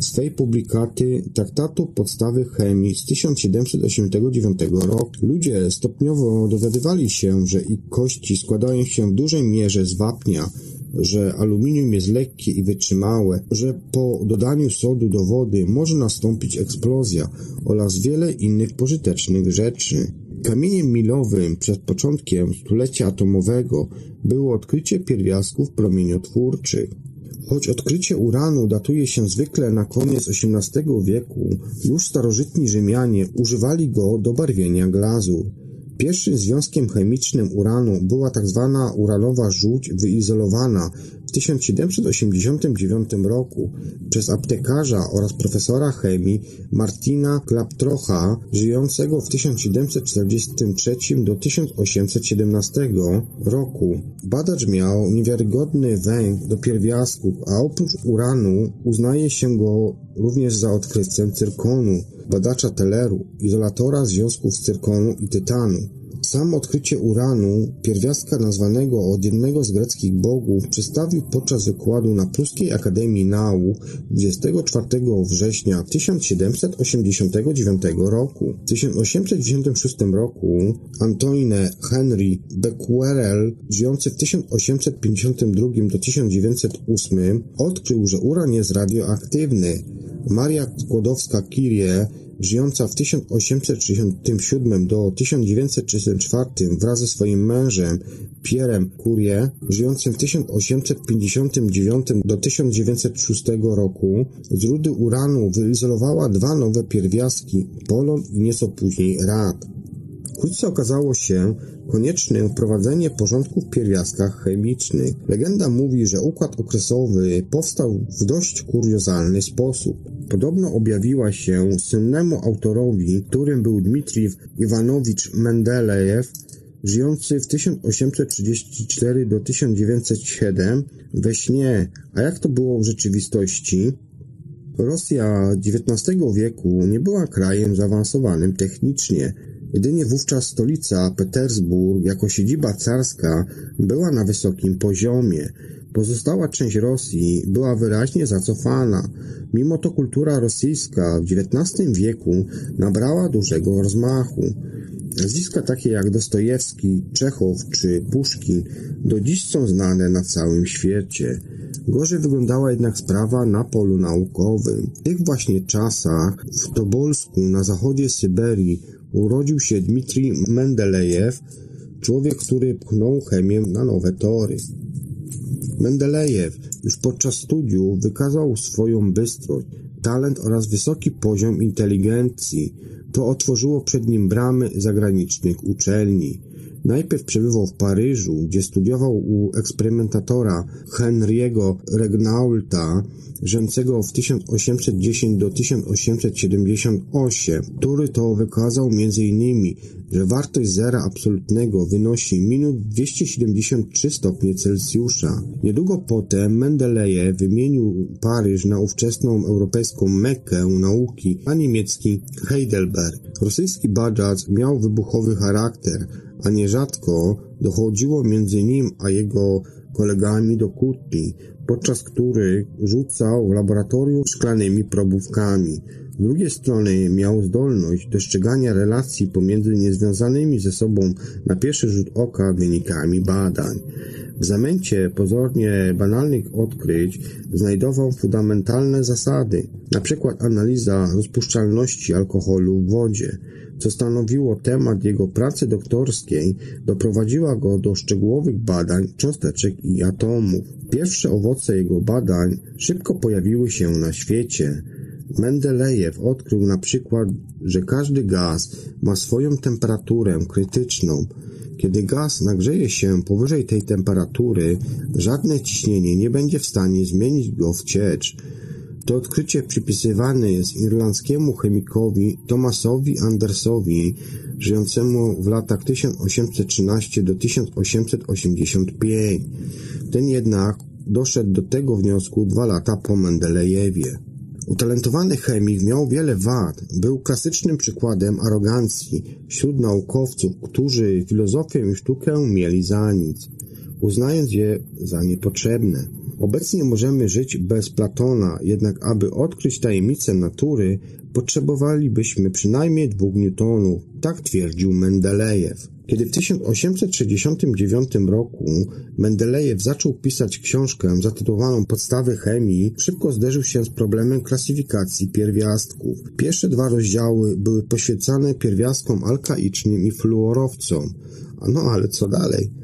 swej publikaty Traktatu Podstawy Chemii z 1789 roku. Ludzie stopniowo dowiadywali się, że ich kości składają się w dużej mierze z wapnia, że aluminium jest lekkie i wytrzymałe, że po dodaniu sodu do wody może nastąpić eksplozja oraz wiele innych pożytecznych rzeczy. Kamieniem milowym przed początkiem stulecia atomowego było odkrycie pierwiastków promieniotwórczych. Choć odkrycie uranu datuje się zwykle na koniec XVIII wieku, już starożytni Rzymianie używali go do barwienia glazur. Pierwszym związkiem chemicznym uranu była tzw. Tak uranowa żółć wyizolowana w 1789 roku przez aptekarza oraz profesora chemii Martina Klaptrocha, żyjącego w 1743 do 1817 roku. Badacz miał niewiarygodny węg do pierwiastków, a oprócz uranu uznaje się go również za odkrywcę cyrkonu, badacza teleru, izolatora związków z cyrkonu i tytanu. Samo odkrycie uranu, pierwiastka nazwanego od jednego z greckich bogów, przedstawił podczas wykładu na Pruskiej Akademii Nauk 24 września 1789 roku. W 1896 roku Antoine Henry Becquerel, żyjący w 1852 do 1908, odkrył, że uran jest radioaktywny. Maria Skłodowska-Curie żyjąca w 1867 do 1934 wraz ze swoim mężem Pierre'em Curie, żyjącym w 1859 do 1906 roku, z rudy uranu wyizolowała dwa nowe pierwiastki, polon i nieco później rad. Wkrótce okazało się konieczne wprowadzenie porządku w pierwiastkach chemicznych. Legenda mówi, że układ okresowy powstał w dość kuriozalny sposób. Podobno objawiła się słynnemu autorowi, którym był Dmitrij Iwanowicz Mendelejew, żyjący w 1834 do 1907 we śnie. A jak to było w rzeczywistości? Rosja XIX wieku nie była krajem zaawansowanym technicznie. Jedynie wówczas stolica Petersburg jako siedziba carska była na wysokim poziomie. Pozostała część Rosji była wyraźnie zacofana. Mimo to kultura rosyjska w XIX wieku nabrała dużego rozmachu. Nazwiska takie jak Dostojewski, Czechow czy Puszkin do dziś są znane na całym świecie. Gorzej wyglądała jednak sprawa na polu naukowym. W tych właśnie czasach w Tobolsku na zachodzie Syberii urodził się Dmitrij Mendelejew, człowiek, który pchnął chemię na nowe tory. Mendelejew już podczas studiów wykazał swoją bystrość, talent oraz wysoki poziom inteligencji. To otworzyło przed nim bramy zagranicznych uczelni. Najpierw przebywał w Paryżu, gdzie studiował u eksperymentatora Henry'ego Regnaulta, żyjącego w 1810 do 1878, który to wykazał m.in., że wartość zera absolutnego wynosi minus 273 stopnie Celsjusza. Niedługo potem Mendelejew wymienił Paryż na ówczesną europejską Mekkę nauki, a niemiecki Heidelberg. Rosyjski badacz miał wybuchowy charakter, a nierzadko dochodziło między nim a jego kolegami do kłótni, podczas których rzucał w laboratorium szklanymi probówkami. Z drugiej strony miał zdolność dostrzegania relacji pomiędzy niezwiązanymi ze sobą na pierwszy rzut oka wynikami badań. W zamęcie pozornie banalnych odkryć znajdował fundamentalne zasady, np. analiza rozpuszczalności alkoholu w wodzie, co stanowiło temat jego pracy doktorskiej, doprowadziła go do szczegółowych badań cząsteczek i atomów. Pierwsze owoce jego badań szybko pojawiły się na świecie. Mendelejew odkrył na przykład, że każdy gaz ma swoją temperaturę krytyczną. Kiedy gaz nagrzeje się powyżej tej temperatury, żadne ciśnienie nie będzie w stanie zmienić go w ciecz. To odkrycie przypisywane jest irlandzkiemu chemikowi Thomasowi Andersowi, żyjącemu w latach 1813 do 1885. Ten jednak doszedł do tego wniosku dwa lata po Mendelejewie. Utalentowany chemik miał wiele wad. Był klasycznym przykładem arogancji wśród naukowców, którzy filozofię i sztukę mieli za nic, uznając je za niepotrzebne. Obecnie możemy żyć bez Platona, jednak aby odkryć tajemnicę natury, potrzebowalibyśmy przynajmniej dwóch Newtonów, tak twierdził Mendelejew. Kiedy w 1869 roku Mendelejew zaczął pisać książkę zatytułowaną Podstawy chemii, szybko zderzył się z problemem klasyfikacji pierwiastków. Pierwsze dwa rozdziały były poświęcane pierwiastkom alkaicznym i fluorowcom. No ale co dalej?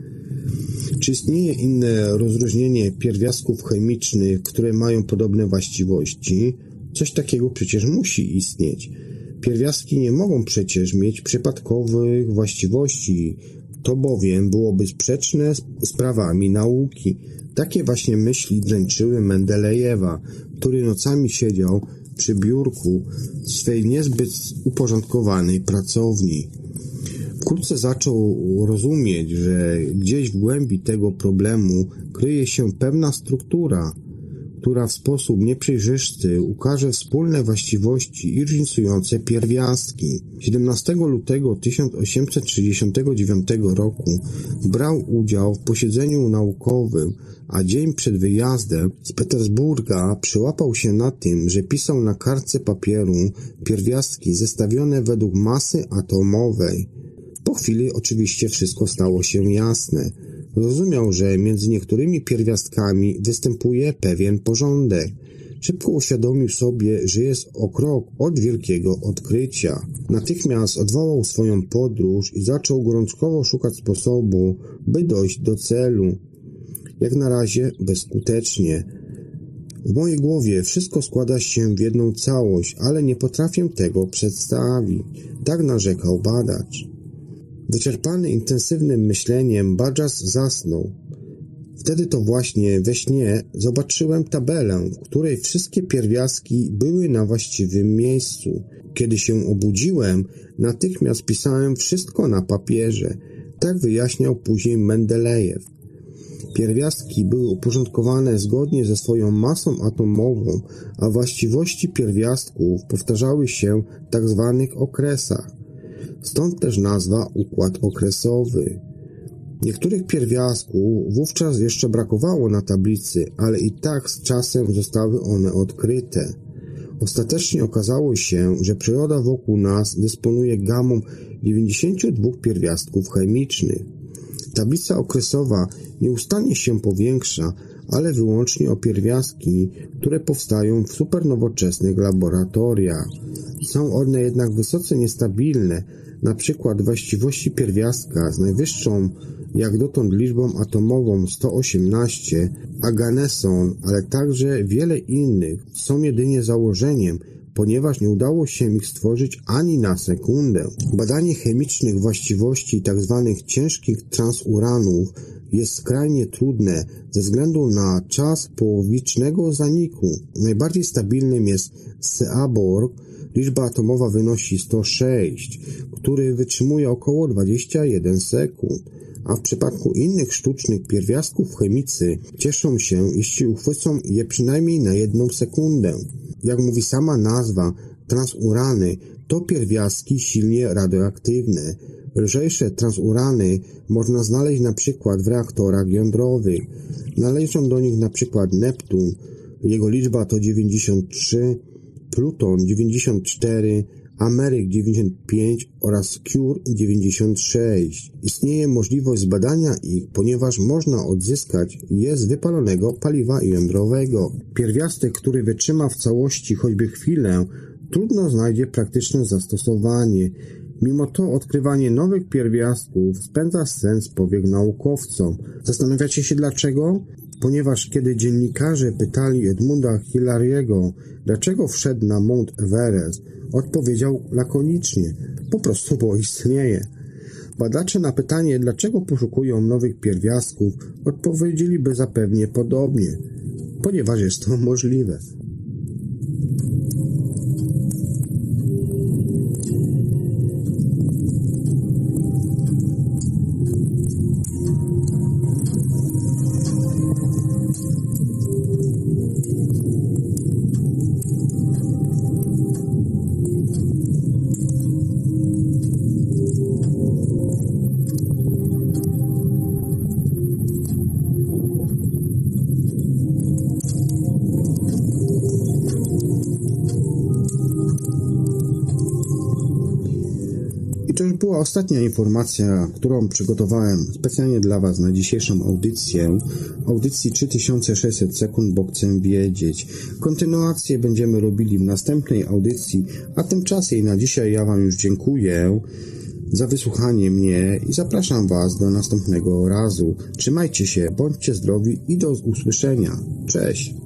Czy istnieje inne rozróżnienie pierwiastków chemicznych, które mają podobne właściwości? Coś takiego przecież musi istnieć. Pierwiastki nie mogą przecież mieć przypadkowych właściwości, to bowiem byłoby sprzeczne z prawami nauki. Takie właśnie myśli dręczyły Mendelejewa, który nocami siedział przy biurku swej niezbyt uporządkowanej pracowni. Wkrótce zaczął rozumieć, że gdzieś w głębi tego problemu kryje się pewna struktura, która w sposób nieprzejrzysty ukaże wspólne właściwości i różnicujące pierwiastki. 17 lutego 1869 roku brał udział w posiedzeniu naukowym, a dzień przed wyjazdem z Petersburga przyłapał się na tym, że pisał na kartce papieru pierwiastki zestawione według masy atomowej. Chwili oczywiście wszystko stało się jasne. Rozumiał, że między niektórymi pierwiastkami występuje pewien porządek. Szybko uświadomił sobie, że jest o krok od wielkiego odkrycia. Natychmiast odwołał swoją podróż i zaczął gorączkowo szukać sposobu, by dojść do celu. Jak na razie bezskutecznie. W mojej głowie wszystko składa się w jedną całość, ale nie potrafię tego przedstawić. Tak narzekał badacz. Wyczerpany intensywnym myśleniem, Badżas zasnął. Wtedy to właśnie we śnie zobaczyłem tabelę, w której wszystkie pierwiastki były na właściwym miejscu. Kiedy się obudziłem, natychmiast pisałem wszystko na papierze. Tak wyjaśniał później Mendelejew. Pierwiastki były uporządkowane zgodnie ze swoją masą atomową, a właściwości pierwiastków powtarzały się w tak zwanych okresach. Stąd też nazwa układ okresowy. Niektórych pierwiastków wówczas jeszcze brakowało na tablicy, ale i tak z czasem zostały one odkryte. Ostatecznie okazało się, że przyroda wokół nas dysponuje gamą 92 pierwiastków chemicznych. Tablica okresowa nieustannie się powiększa, ale wyłącznie o pierwiastki, które powstają w supernowoczesnych laboratoriach. Są one jednak wysoce niestabilne, na przykład właściwości pierwiastka z najwyższą jak dotąd liczbą atomową 118, a Ganeson, ale także wiele innych są jedynie założeniem, ponieważ nie udało się ich stworzyć ani na sekundę. Badanie chemicznych właściwości tzw. Tak ciężkich transuranów jest skrajnie trudne ze względu na czas połowicznego zaniku. Najbardziej stabilnym jest Seaborg, liczba atomowa wynosi 106, który wytrzymuje około 21 sekund a w przypadku innych sztucznych pierwiastków chemicy cieszą się, jeśli uchwycą je przynajmniej na jedną sekundę. Jak mówi sama nazwa, transurany to pierwiastki silnie radioaktywne. Lżejsze transurany można znaleźć na przykład w reaktorach jądrowych. Należą do nich na przykład Neptun, jego liczba to 93, Pluton 94, Ameryk 95 oraz Cure 96. Istnieje możliwość zbadania ich, ponieważ można odzyskać je z wypalonego paliwa jądrowego. Pierwiastek, który wytrzyma w całości choćby chwilę, trudno znajdzie praktyczne zastosowanie. Mimo to odkrywanie nowych pierwiastków spędza sens powiek naukowcom. Zastanawiacie się dlaczego? Ponieważ kiedy dziennikarze pytali Edmunda Hillary'ego, dlaczego wszedł na Mount Everest, odpowiedział lakonicznie, po prostu bo istnieje. Badacze na pytanie, dlaczego poszukują nowych pierwiastków, odpowiedzieliby zapewnie podobnie, ponieważ jest to możliwe. Była ostatnia informacja, którą przygotowałem specjalnie dla Was na dzisiejszą audycję. Audycji 3600 sekund, bo chcę wiedzieć. Kontynuację będziemy robili w następnej audycji, a tymczasem na dzisiaj ja Wam już dziękuję za wysłuchanie mnie i zapraszam Was do następnego razu. Trzymajcie się, bądźcie zdrowi i do usłyszenia. Cześć!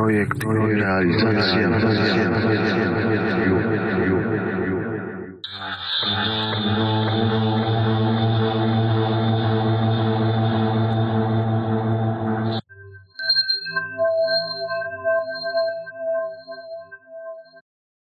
Projekt i realizacja